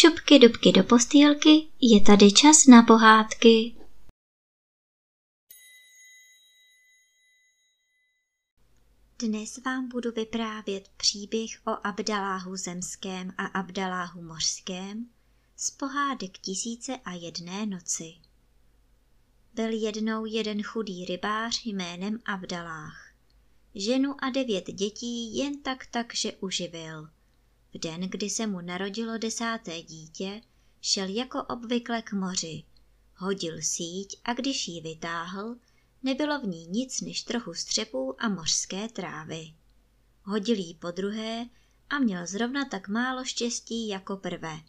Šupky dubky do postýlky, je tady čas na pohádky. Dnes vám budu vyprávět příběh o Abdaláhu zemském a Abdaláhu mořském z pohádek tisíce a jedné noci. Byl jednou jeden chudý rybář jménem Abdalách. Ženu a devět dětí jen tak tak, že uživil – v den, kdy se mu narodilo desáté dítě, šel jako obvykle k moři. Hodil síť a když ji vytáhl, nebylo v ní nic než trochu střepů a mořské trávy. Hodil ji po druhé a měl zrovna tak málo štěstí jako prvé.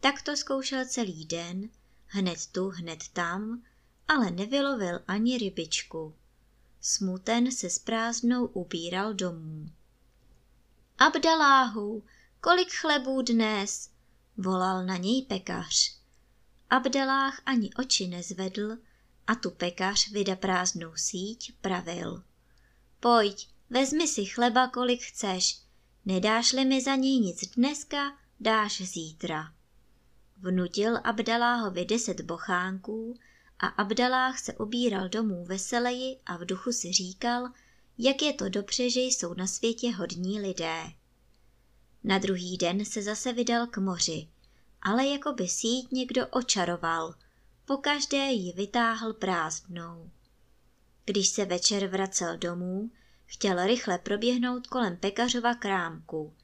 Tak to zkoušel celý den, hned tu, hned tam, ale nevylovil ani rybičku. Smuten se s prázdnou ubíral domů. Abdaláhu, kolik chlebů dnes? volal na něj pekař. Abdalách ani oči nezvedl a tu pekař vyda prázdnou síť pravil. Pojď, vezmi si chleba, kolik chceš. Nedáš-li mi za něj nic dneska, dáš zítra. Vnutil Abdaláhovi deset bochánků a Abdalách se obíral domů veseleji a v duchu si říkal, jak je to dobře, že jsou na světě hodní lidé. Na druhý den se zase vydal k moři, ale jako by síť někdo očaroval, pokaždé ji vytáhl prázdnou. Když se večer vracel domů, chtěl rychle proběhnout kolem pekařova krámku.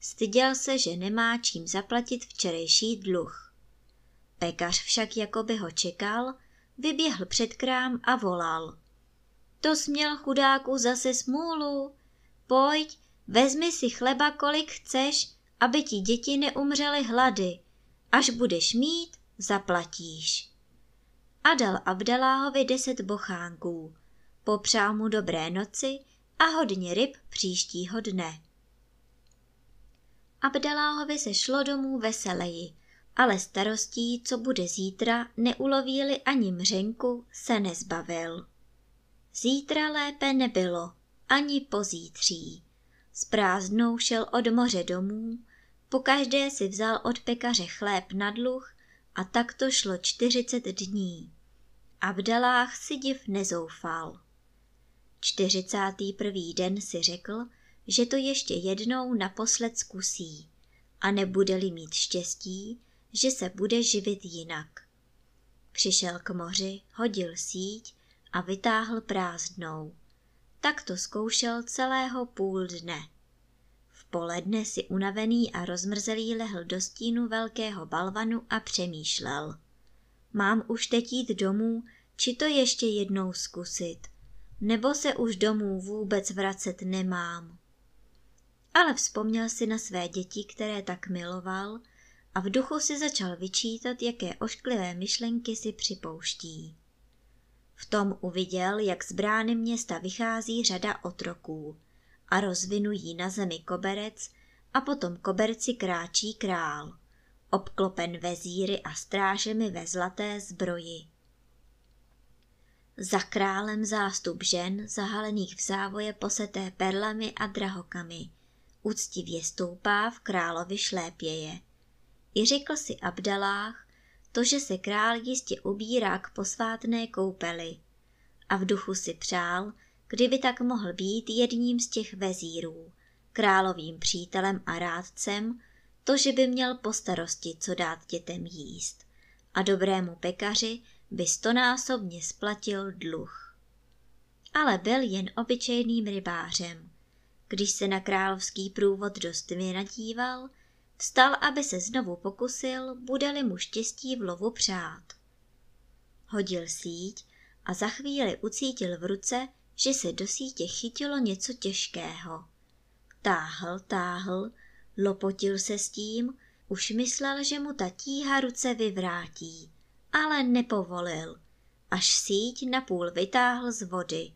Styděl se, že nemá čím zaplatit včerejší dluh. Pekař však jako by ho čekal, vyběhl před krám a volal. To směl chudáku zase smůlu. Pojď, vezmi si chleba, kolik chceš, aby ti děti neumřely hlady. Až budeš mít, zaplatíš. A dal Abdaláhovi deset bochánků. Popřál mu dobré noci a hodně ryb příštího dne. Abdaláhovi se šlo domů veseleji, ale starostí, co bude zítra, neulovíli ani mřenku, se nezbavil. Zítra lépe nebylo, ani pozítří. S prázdnou šel od moře domů, pokaždé si vzal od pekaře chléb na dluh a tak to šlo čtyřicet dní. A v dalách si div nezoufal. Čtyřicátý prvý den si řekl, že to ještě jednou naposled zkusí a nebude-li mít štěstí, že se bude živit jinak. Přišel k moři, hodil síť a vytáhl prázdnou. Tak to zkoušel celého půl dne. V poledne si unavený a rozmrzelý lehl do stínu velkého balvanu a přemýšlel. Mám už teď jít domů, či to ještě jednou zkusit? Nebo se už domů vůbec vracet nemám? Ale vzpomněl si na své děti, které tak miloval, a v duchu si začal vyčítat, jaké ošklivé myšlenky si připouští. V tom uviděl, jak z brány města vychází řada otroků a rozvinují na zemi koberec a potom koberci kráčí král, obklopen vezíry a strážemi ve zlaté zbroji. Za králem zástup žen, zahalených v závoje poseté perlami a drahokami, úctivě stoupá v královi šlépěje. I řekl si Abdalách, to, že se král jistě ubírá k posvátné koupeli a v duchu si přál, kdyby tak mohl být jedním z těch vezírů, královým přítelem a rádcem, to, že by měl po starosti, co dát dětem jíst a dobrému pekaři by stonásobně splatil dluh. Ale byl jen obyčejným rybářem. Když se na královský průvod dost vynadíval, Vstal, aby se znovu pokusil, bude-li mu štěstí v lovu přát. Hodil síť a za chvíli ucítil v ruce, že se do sítě chytilo něco těžkého. Táhl, táhl, lopotil se s tím, už myslel, že mu ta tíha ruce vyvrátí, ale nepovolil, až síť napůl vytáhl z vody.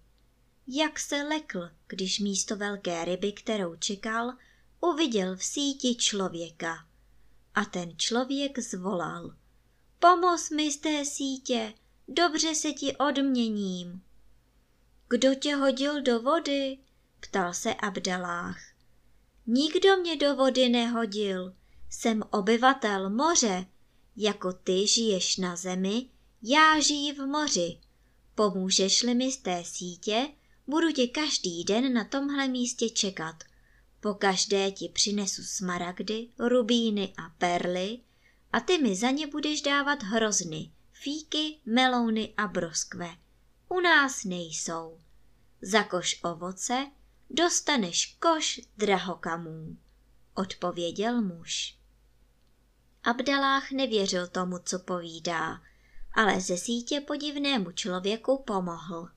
Jak se lekl, když místo velké ryby, kterou čekal, uviděl v síti člověka. A ten člověk zvolal. Pomoz mi z té sítě, dobře se ti odměním. Kdo tě hodil do vody? ptal se Abdalách. Nikdo mě do vody nehodil. jsem obyvatel moře, jako ty žiješ na zemi, já žiji v moři. Pomůžeš-li mi z té sítě, budu tě každý den na tomhle místě čekat. Po každé ti přinesu smaragdy, rubíny a perly a ty mi za ně budeš dávat hrozny, fíky, melouny a broskve. U nás nejsou. Za koš ovoce dostaneš koš drahokamů, odpověděl muž. Abdalách nevěřil tomu, co povídá, ale ze sítě podivnému člověku pomohl.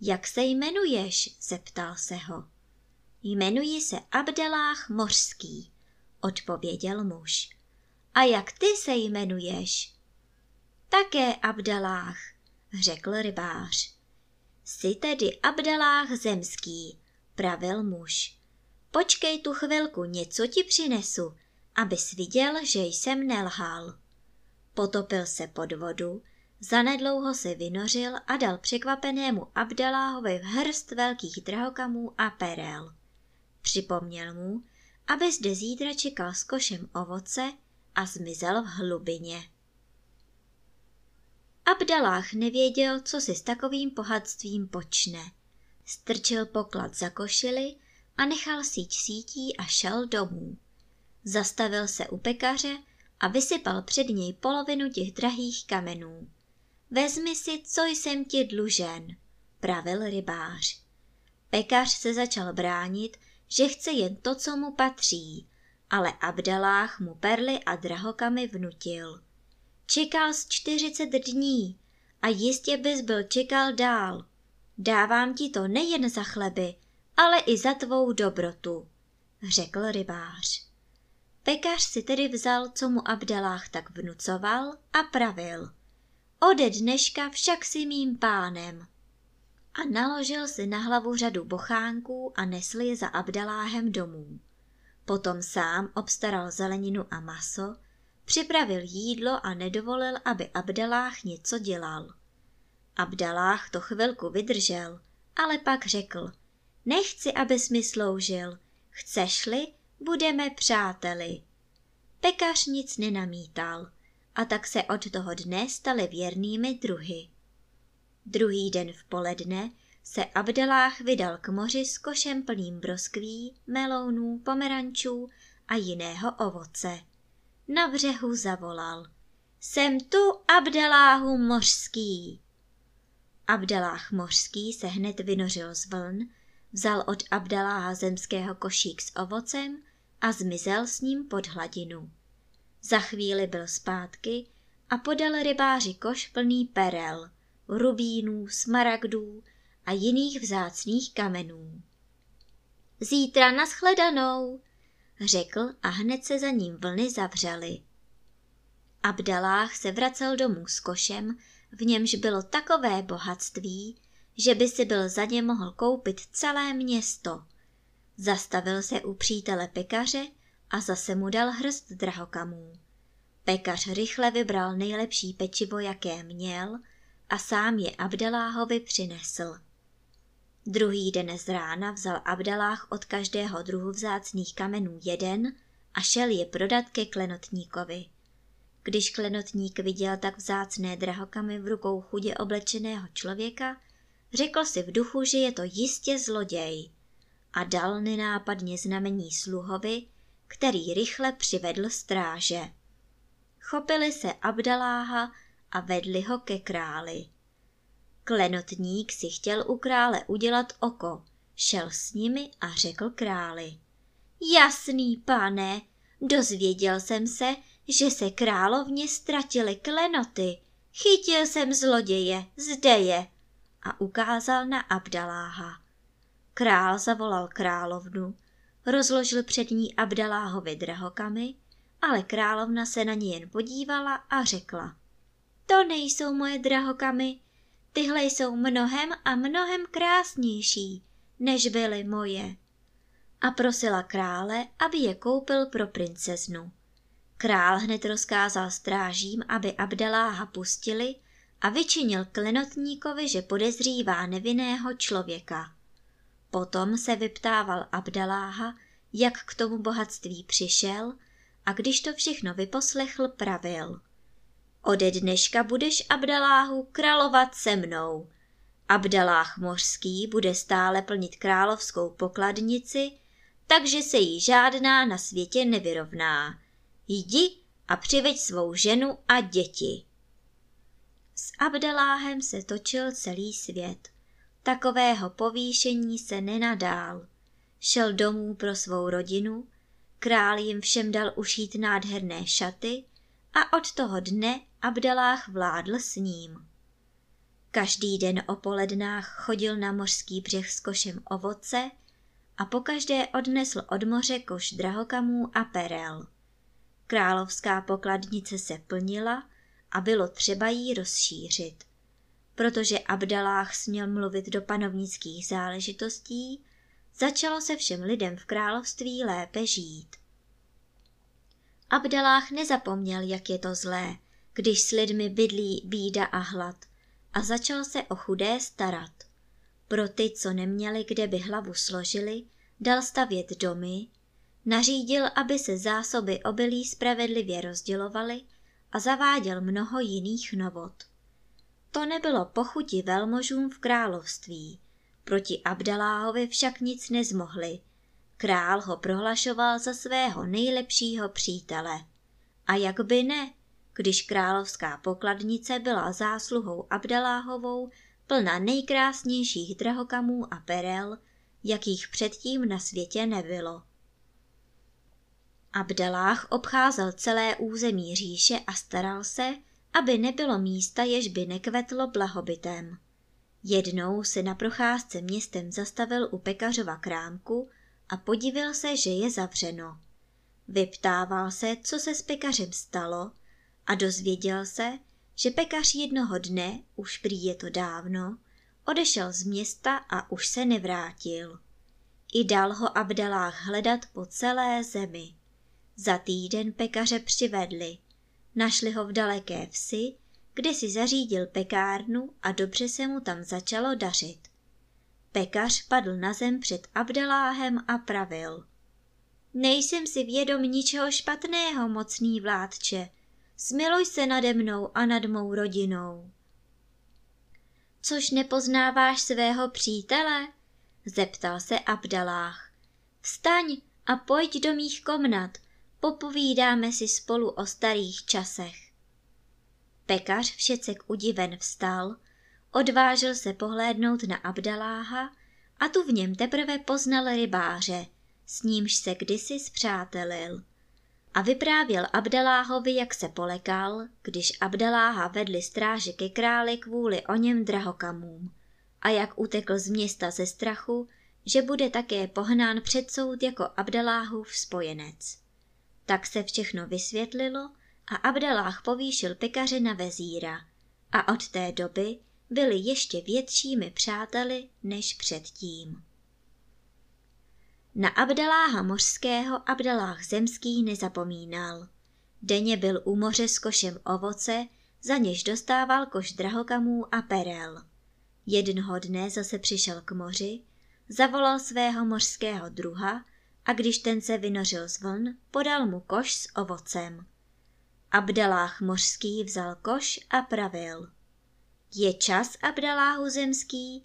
Jak se jmenuješ? zeptal se ho. Jmenuji se Abdelách Mořský, odpověděl muž. A jak ty se jmenuješ? Také Abdelách, řekl rybář. Jsi tedy Abdelách Zemský, pravil muž. Počkej tu chvilku, něco ti přinesu, abys viděl, že jsem nelhal. Potopil se pod vodu, zanedlouho se vynořil a dal překvapenému Abdaláhovi hrst velkých drahokamů a perel. Připomněl mu, aby zde zítra čekal s košem ovoce a zmizel v hlubině. Abdalách nevěděl, co si s takovým bohatstvím počne. Strčil poklad za košili a nechal síť sítí a šel domů. Zastavil se u pekaře a vysypal před něj polovinu těch drahých kamenů. Vezmi si, co jsem ti dlužen, pravil rybář. Pekař se začal bránit, že chce jen to, co mu patří, ale Abdalách mu perly a drahokamy vnutil. Čekal z čtyřicet dní a jistě bys byl čekal dál. Dávám ti to nejen za chleby, ale i za tvou dobrotu, řekl rybář. Pekař si tedy vzal, co mu Abdalách tak vnucoval a pravil. Ode dneška však si mým pánem. A naložil si na hlavu řadu bochánků a nesl je za Abdaláhem domů. Potom sám obstaral zeleninu a maso, připravil jídlo a nedovolil, aby Abdalách něco dělal. Abdalách to chvilku vydržel, ale pak řekl, nechci, abys mi sloužil, chceš-li, budeme přáteli. Pekař nic nenamítal a tak se od toho dne stali věrnými druhy. Druhý den v poledne se Abdelách vydal k moři s košem plným broskví, melounů, pomerančů a jiného ovoce. Na břehu zavolal. Jsem tu, Abdeláhu mořský. Abdelách mořský se hned vynořil z vln, vzal od Abdaláha zemského košík s ovocem a zmizel s ním pod hladinu. Za chvíli byl zpátky a podal rybáři koš plný perel, rubínů, smaragdů a jiných vzácných kamenů. Zítra naschledanou, řekl a hned se za ním vlny zavřely. Abdalách se vracel domů s košem, v němž bylo takové bohatství, že by si byl za ně mohl koupit celé město. Zastavil se u přítele pekaře a zase mu dal hrst drahokamů. Pekař rychle vybral nejlepší pečivo, jaké měl, a sám je Abdaláhovi přinesl. Druhý den z rána vzal Abdalách od každého druhu vzácných kamenů jeden a šel je prodat ke klenotníkovi. Když klenotník viděl tak vzácné drahokamy v rukou chudě oblečeného člověka, řekl si v duchu, že je to jistě zloděj a dal nenápadně znamení sluhovi, který rychle přivedl stráže. Chopili se Abdaláha a vedli ho ke králi. Klenotník si chtěl u krále udělat oko, šel s nimi a řekl králi. Jasný pane, dozvěděl jsem se, že se královně ztratily klenoty. Chytil jsem zloděje, zde je. A ukázal na Abdaláha. Král zavolal královnu, rozložil před ní Abdaláhovi drahokamy, ale královna se na ně jen podívala a řekla. To nejsou moje drahokamy, tyhle jsou mnohem a mnohem krásnější, než byly moje. A prosila krále, aby je koupil pro princeznu. Král hned rozkázal strážím, aby Abdaláha pustili a vyčinil klenotníkovi, že podezřívá nevinného člověka. Potom se vyptával Abdaláha, jak k tomu bohatství přišel a když to všechno vyposlechl, pravil. Ode dneška budeš, Abdaláhu, královat se mnou. Abdaláh mořský bude stále plnit královskou pokladnici, takže se jí žádná na světě nevyrovná. Jdi a přiveď svou ženu a děti. S Abdeláhem se točil celý svět. Takového povýšení se nenadál. Šel domů pro svou rodinu, král jim všem dal ušít nádherné šaty a od toho dne Abdelách vládl s ním. Každý den o polednách chodil na mořský břeh s košem ovoce a pokaždé odnesl od moře koš drahokamů a perel. Královská pokladnice se plnila a bylo třeba jí rozšířit. Protože Abdalách směl mluvit do panovnických záležitostí, začalo se všem lidem v království lépe žít. Abdalách nezapomněl, jak je to zlé, když s lidmi bydlí bída a hlad a začal se o chudé starat. Pro ty, co neměli, kde by hlavu složili, dal stavět domy, nařídil, aby se zásoby obilí spravedlivě rozdělovaly a zaváděl mnoho jiných novot. To nebylo pochuti velmožům v království, proti Abdaláhovi však nic nezmohli. Král ho prohlašoval za svého nejlepšího přítele. A jak by ne, když královská pokladnice byla zásluhou Abdaláhovou plná nejkrásnějších drahokamů a perel, jakých předtím na světě nebylo. Abdalách obcházel celé území říše a staral se, aby nebylo místa, jež by nekvetlo blahobytem. Jednou se na procházce městem zastavil u pekařova krámku a podivil se, že je zavřeno. Vyptával se, co se s pekařem stalo a dozvěděl se, že pekař jednoho dne, už prý je to dávno, odešel z města a už se nevrátil. I dal ho Abdalách hledat po celé zemi. Za týden pekaře přivedli. Našli ho v daleké vsi, kde si zařídil pekárnu a dobře se mu tam začalo dařit. Pekař padl na zem před Abdeláhem a pravil. Nejsem si vědom ničeho špatného, mocný vládče. Smiluj se nade mnou a nad mou rodinou. Což nepoznáváš svého přítele? Zeptal se Abdalách. Vstaň a pojď do mých komnat, popovídáme si spolu o starých časech. Pekař všecek udiven vstal, odvážil se pohlédnout na Abdaláha a tu v něm teprve poznal rybáře, s nímž se kdysi zpřátelil. A vyprávěl Abdaláhovi, jak se polekal, když Abdaláha vedli stráže ke králi kvůli o něm drahokamům a jak utekl z města ze strachu, že bude také pohnán před soud jako Abdaláhův spojenec. Tak se všechno vysvětlilo a Abdalách povýšil pekaře na vezíra a od té doby byli ještě většími přáteli než předtím. Na Abdaláha mořského Abdalách zemský nezapomínal. Denně byl u moře s košem ovoce, za něž dostával koš drahokamů a perel. Jednoho dne zase přišel k moři, zavolal svého mořského druha a když ten se vynořil z vln, podal mu koš s ovocem. Abdalách mořský vzal koš a pravil. Je čas, Abdaláhu zemský,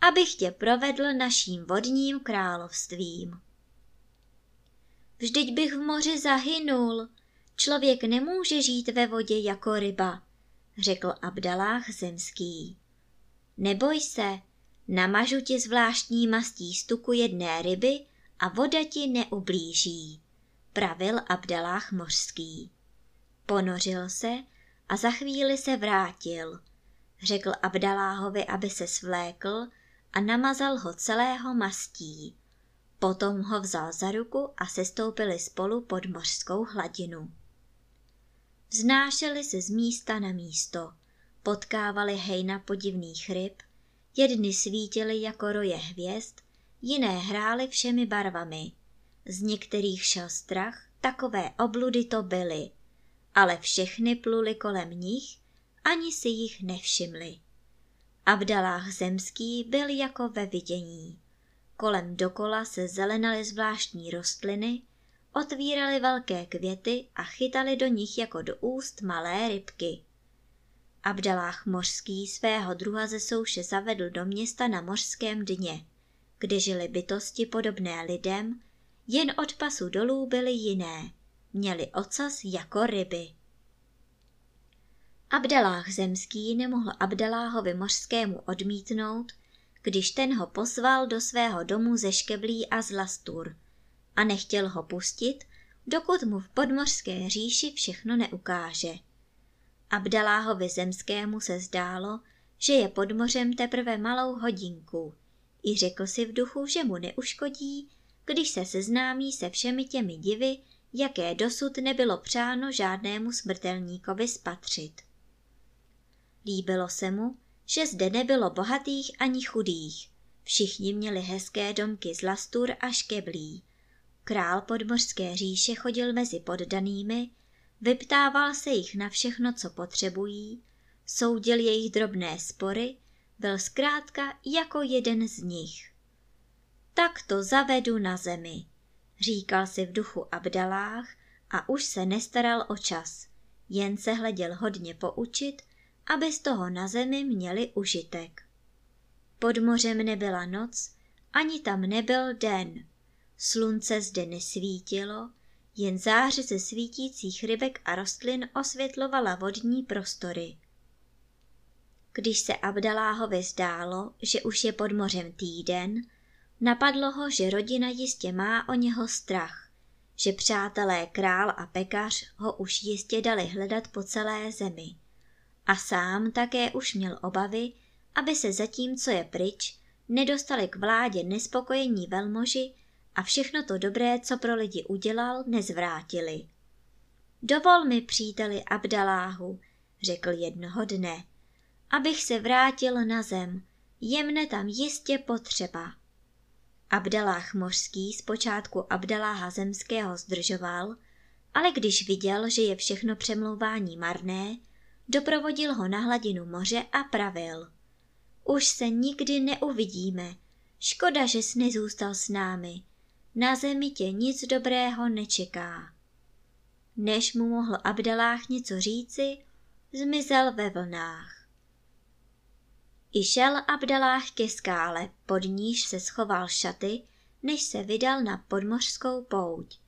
abych tě provedl naším vodním královstvím. Vždyť bych v moři zahynul. Člověk nemůže žít ve vodě jako ryba, řekl Abdalách zemský. Neboj se, namažu ti zvláštní mastí stuku jedné ryby a voda ti neublíží, pravil Abdalách mořský. Ponořil se a za chvíli se vrátil. Řekl Abdaláhovi, aby se svlékl a namazal ho celého mastí. Potom ho vzal za ruku a sestoupili spolu pod mořskou hladinu. Vznášeli se z místa na místo, potkávali hejna podivných ryb, jedny svítily jako roje hvězd, jiné hrály všemi barvami. Z některých šel strach, takové obludy to byly, ale všechny pluli kolem nich, ani si jich nevšimli. Abdalách zemský byl jako ve vidění. Kolem dokola se zelenaly zvláštní rostliny, otvírali velké květy a chytali do nich jako do úst malé rybky. Abdalách mořský svého druha ze souše zavedl do města na mořském dně, kde žili bytosti podobné lidem, jen od pasu dolů byly jiné, měli ocas jako ryby. Abdalách zemský nemohl Abdaláhovi mořskému odmítnout, když ten ho pozval do svého domu ze škeblí a z lastur a nechtěl ho pustit, dokud mu v podmořské říši všechno neukáže. Abdaláhovi zemskému se zdálo, že je pod mořem teprve malou hodinku. I řekl si v duchu, že mu neuškodí, když se seznámí se všemi těmi divy, jaké dosud nebylo přáno žádnému smrtelníkovi spatřit. Líbilo se mu, že zde nebylo bohatých ani chudých. Všichni měli hezké domky z lastur a škeblí. Král podmořské říše chodil mezi poddanými, vyptával se jich na všechno, co potřebují, soudil jejich drobné spory, byl zkrátka jako jeden z nich. Tak to zavedu na zemi, říkal si v duchu Abdalách a už se nestaral o čas, jen se hleděl hodně poučit aby z toho na zemi měli užitek. Pod mořem nebyla noc, ani tam nebyl den. Slunce zde nesvítilo, jen záře ze svítících rybek a rostlin osvětlovala vodní prostory. Když se Abdaláhovi zdálo, že už je pod mořem týden, napadlo ho, že rodina jistě má o něho strach, že přátelé král a pekař ho už jistě dali hledat po celé zemi a sám také už měl obavy, aby se zatím, co je pryč, nedostali k vládě nespokojení velmoži a všechno to dobré, co pro lidi udělal, nezvrátili. Dovol mi, příteli Abdaláhu, řekl jednoho dne, abych se vrátil na zem, je mne tam jistě potřeba. Abdalách mořský zpočátku Abdaláha zemského zdržoval, ale když viděl, že je všechno přemlouvání marné, Doprovodil ho na hladinu moře a pravil. Už se nikdy neuvidíme. Škoda, že jsi nezůstal s námi. Na zemi tě nic dobrého nečeká. Než mu mohl Abdalách něco říci, zmizel ve vlnách. I šel Abdalách ke skále, pod níž se schoval šaty, než se vydal na podmořskou pouť.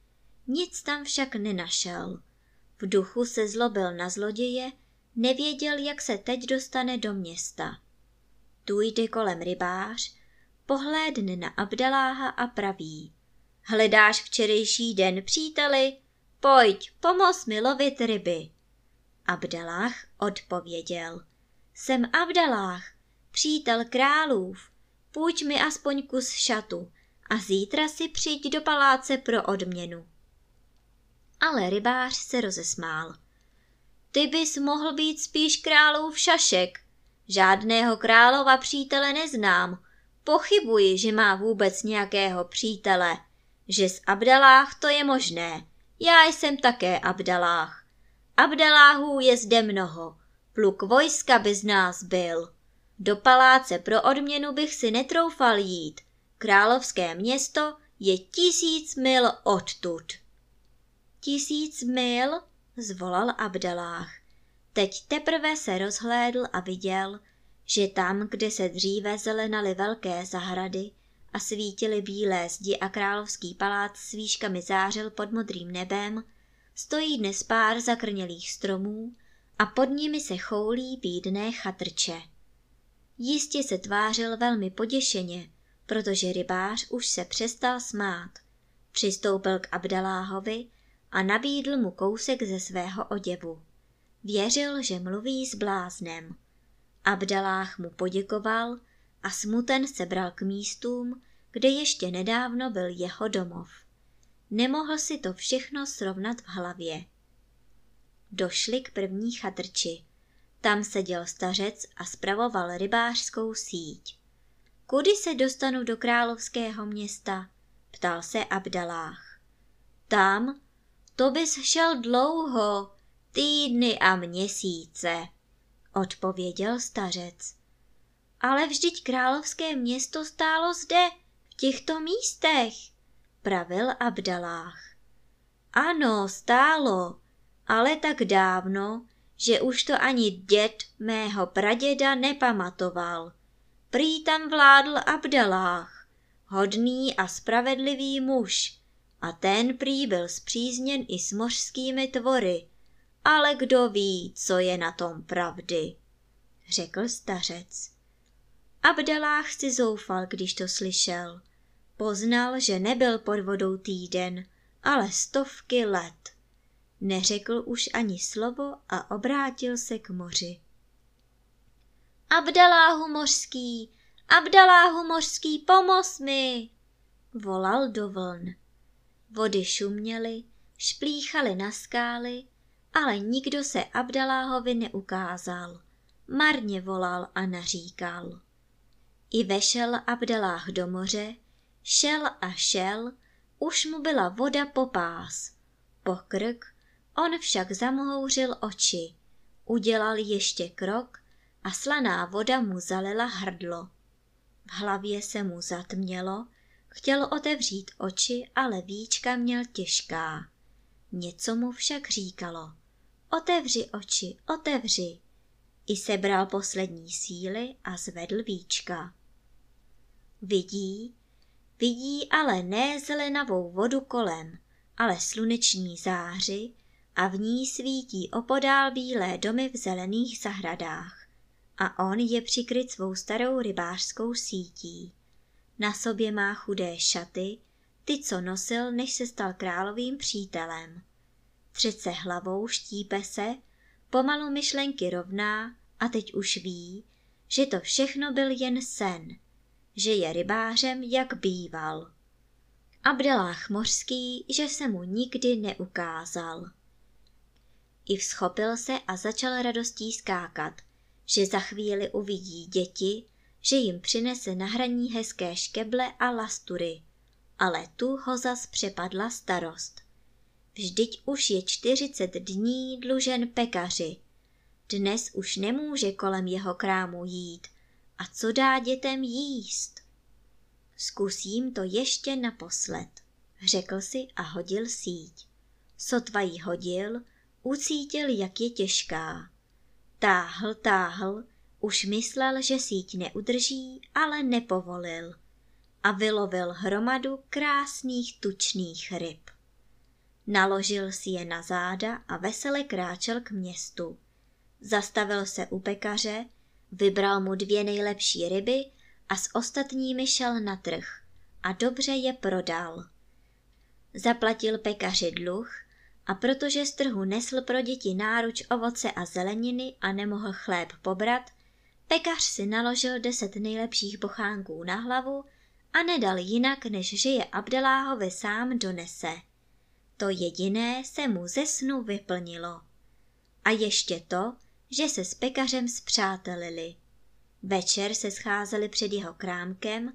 Nic tam však nenašel. V duchu se zlobil na zloděje, Nevěděl, jak se teď dostane do města. Tu jde kolem rybář, pohlédne na Abdaláha a praví. Hledáš včerejší den, příteli? Pojď, pomoz mi lovit ryby. Abdalách odpověděl. Jsem Abdalách, přítel králův. Půjď mi aspoň kus šatu a zítra si přijď do paláce pro odměnu. Ale rybář se rozesmál. Ty bys mohl být spíš králův šašek. Žádného králova přítele neznám. Pochybuji, že má vůbec nějakého přítele. Že z Abdalách to je možné. Já jsem také Abdalách. Abdaláhů je zde mnoho. Pluk vojska by z nás byl. Do paláce pro odměnu bych si netroufal jít. Královské město je tisíc mil odtud. Tisíc mil? Zvolal Abdalách. Teď teprve se rozhlédl a viděl, že tam, kde se dříve zelenaly velké zahrady a svítily bílé zdi a královský palác s výškami zářil pod modrým nebem, stojí dnes pár zakrnělých stromů a pod nimi se choulí bídné chatrče. Jistě se tvářil velmi poděšeně, protože rybář už se přestal smát. Přistoupil k Abdaláhovi a nabídl mu kousek ze svého oděvu. Věřil, že mluví s bláznem. Abdalách mu poděkoval a smuten se bral k místům, kde ještě nedávno byl jeho domov. Nemohl si to všechno srovnat v hlavě. Došli k první chatrči. Tam seděl stařec a spravoval rybářskou síť. Kudy se dostanu do královského města? ptal se Abdalách. Tam, to bys šel dlouho, týdny a měsíce, odpověděl stařec. Ale vždyť královské město stálo zde, v těchto místech, pravil Abdalách. Ano, stálo, ale tak dávno, že už to ani děd mého praděda nepamatoval. Prý tam vládl Abdalách, hodný a spravedlivý muž, a ten prý byl zpřízněn i s mořskými tvory, ale kdo ví, co je na tom pravdy, řekl stařec. Abdalách si zoufal, když to slyšel. Poznal, že nebyl pod vodou týden, ale stovky let. Neřekl už ani slovo a obrátil se k moři. Abdaláhu mořský, Abdaláhu mořský, pomoz mi! Volal do vln. Vody šuměly, šplíchaly na skály, ale nikdo se Abdaláhovi neukázal. Marně volal a naříkal. I vešel Abdalách do moře, šel a šel, už mu byla voda po pás, po krk, on však zamhouřil oči, udělal ještě krok a slaná voda mu zalila hrdlo. V hlavě se mu zatmělo, chtěl otevřít oči, ale víčka měl těžká. Něco mu však říkalo. Otevři oči, otevři. I sebral poslední síly a zvedl víčka. Vidí, vidí ale ne zelenavou vodu kolem, ale sluneční záři a v ní svítí opodál bílé domy v zelených zahradách. A on je přikryt svou starou rybářskou sítí. Na sobě má chudé šaty, ty, co nosil, než se stal královým přítelem. Třece hlavou, štípe se, pomalu myšlenky rovná a teď už ví, že to všechno byl jen sen, že je rybářem, jak býval. Abdelách mořský, že se mu nikdy neukázal. I vzchopil se a začal radostí skákat, že za chvíli uvidí děti, že jim přinese na hraní hezké škeble a lastury, ale tu ho zas přepadla starost. Vždyť už je čtyřicet dní dlužen pekaři. Dnes už nemůže kolem jeho krámu jít. A co dá dětem jíst? Zkusím to ještě naposled, řekl si a hodil síť. Sotva jí hodil, ucítil, jak je těžká. Táhl, táhl, už myslel, že síť neudrží, ale nepovolil a vylovil hromadu krásných tučných ryb. Naložil si je na záda a vesele kráčel k městu. Zastavil se u pekaře, vybral mu dvě nejlepší ryby a s ostatními šel na trh a dobře je prodal. Zaplatil pekaři dluh a protože z trhu nesl pro děti náruč ovoce a zeleniny a nemohl chléb pobrat, pekař si naložil deset nejlepších bochánků na hlavu a nedal jinak, než že je Abdeláhovi sám donese. To jediné se mu ze snu vyplnilo. A ještě to, že se s pekařem zpřátelili. Večer se scházeli před jeho krámkem,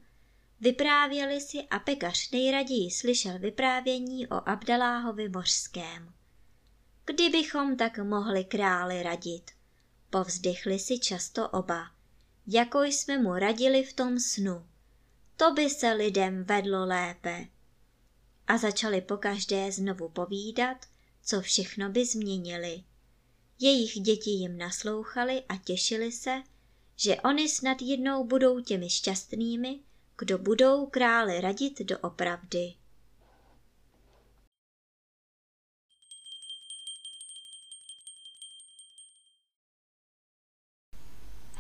vyprávěli si a pekař nejraději slyšel vyprávění o Abdaláhovi mořském. Kdybychom tak mohli králi radit, povzdychli si často oba, jako jsme mu radili v tom snu. To by se lidem vedlo lépe a začali pokaždé znovu povídat, co všechno by změnili. Jejich děti jim naslouchali a těšili se, že oni snad jednou budou těmi šťastnými, kdo budou králi radit do